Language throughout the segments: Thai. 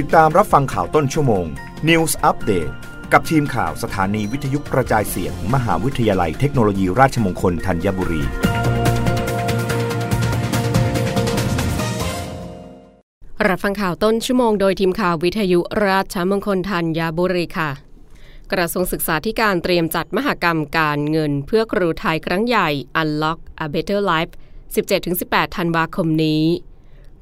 ติดตามรับฟังข่าวต้นชั่วโมง News Update กับทีมข่าวสถานีวิทยุกระจายเสียง มหาวิทยาลัยเทคโนโลยีราชมงคลธัญบุรี รับฟังข่าวต้นชั่วโมงโดยทีมข่าววิทยุราชมงคลธัญบุรีค่ะกระทรวงศึกษาธิการเตรียมจัดมหกรรมการเงินเพื่อครูไทยครั้งใหญ่ Unlock a Better Life 17-18 ธันวาคมนี้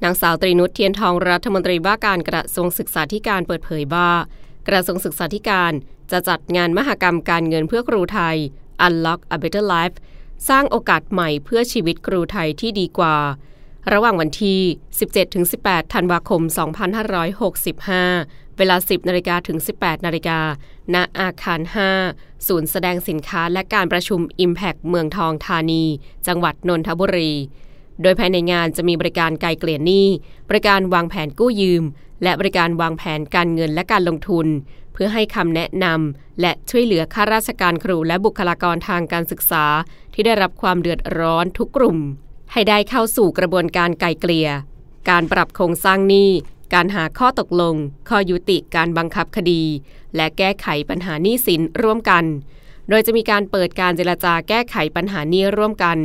นางสาวตรีนุชเทียนทองรัฐมนตรีว่าการกระทรวงศึกษาธิการเปิดเผยว่า กระทรวงศึกษาธิการจะจัดงานมหกรรมการเงินเพื่อครูไทย Unlock a Better Life สร้างโอกาสใหม่เพื่อชีวิตครูไทยที่ดีกว่า ระหว่างวันที่ 17-18 ธันวาคม 2565 เวลา 10นาฬิกาถึง 18นาฬิกาณอาคาร 5 ศูนย์แสดงสินค้าและการประชุม Impact เมืองทองธานี จังหวัดนนทบุรี โดยภายในงานจะมีบริการไกลเกลี่ยหนี้ บริการวางแผนกู้ยืม และบริการวางแผนการเงินและการลงทุน เพื่อให้คำแนะนำและช่วยเหลือข้าราชการครูและบุคลากรทางการศึกษา ที่ได้รับความเดือดร้อนทุกกลุ่ม ให้ได้เข้าสู่กระบวนการไกลเกลี่ย การปรับโครงสร้างหนี้การหาข้อตกลง ข้อยุติการบังคับคดี และแก้ไขปัญหาหนี้สินร่วมกัน โดยจะมีการเปิดการเจรจาแก้ไขปัญหานี้ร่วมกัน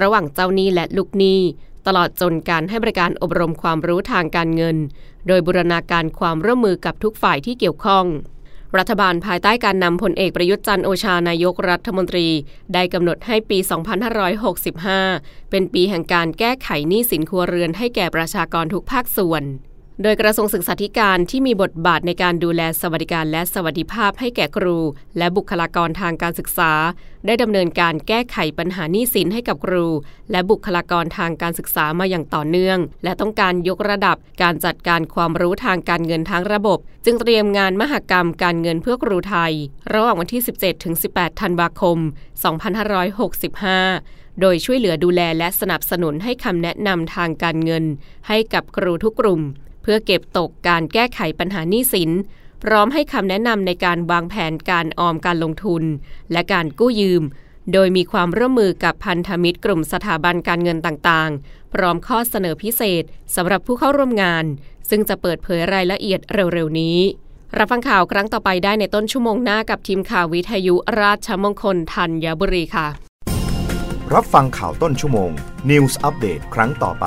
ระหว่างเจ้าหนี้และลูกหนี้ ตลอดจนการให้บริการอบรมความรู้ทางการเงิน โดยบูรณาการความร่วมมือกับทุกฝ่ายที่เกี่ยวข้องรัฐบาลภายใต้การนำพลเอกประยุทธ์จันโอชานายกรัฐมนตรี ได้กำหนดให้ปี 2565 เป็นปีแห่งการแก้ไขหนี้สินครัวเรือนให้แก่ประชากรทุกภาคส่วน โดยกระทรวงศึกษาธิการที่มีบทบาทในการดูแลสวัสดิการและสวัสดิภาพให้แก่ครู และบุคลากรทางการศึกษา ได้ดำเนินการแก้ไขปัญหาหนี้สินให้กับครู และบุคลากรทางการศึกษามาอย่างต่อเนื่อง และต้องการยกระดับการจัดการความรู้ทางการเงินทั้งระบบ จึงเตรียมงานมหกรรมการเงินเพื่อครูไทย ระหว่างวันที่ 17-18 ธันวาคม 2565โดยช่วยเหลือดูแลและสนับสนุนให้คำแนะนำทางการเงิน ให้กับครูทุกกลุ่ม เพื่อเก็บตกการแก้ไขปัญหาหนี้สิน พร้อมให้คำแนะนำในการวางแผนการออมการลงทุน และการกู้ยืม โดยมีความร่วมมือกับพันธมิตรกลุ่มสถาบันการเงินต่างๆ พร้อมข้อเสนอพิเศษสำหรับผู้เข้าร่วมงาน ซึ่งจะเปิดเผยรายละเอียดเร็วๆนี้ รับฟังข่าวครั้งต่อไปได้ในต้นชั่วโมงหน้ากับทีมข่าววิทยุราชมงคลธัญบุรีค่ะ รับฟังข่าวต้นชั่วโมง News อัปเดตครั้งต่อไป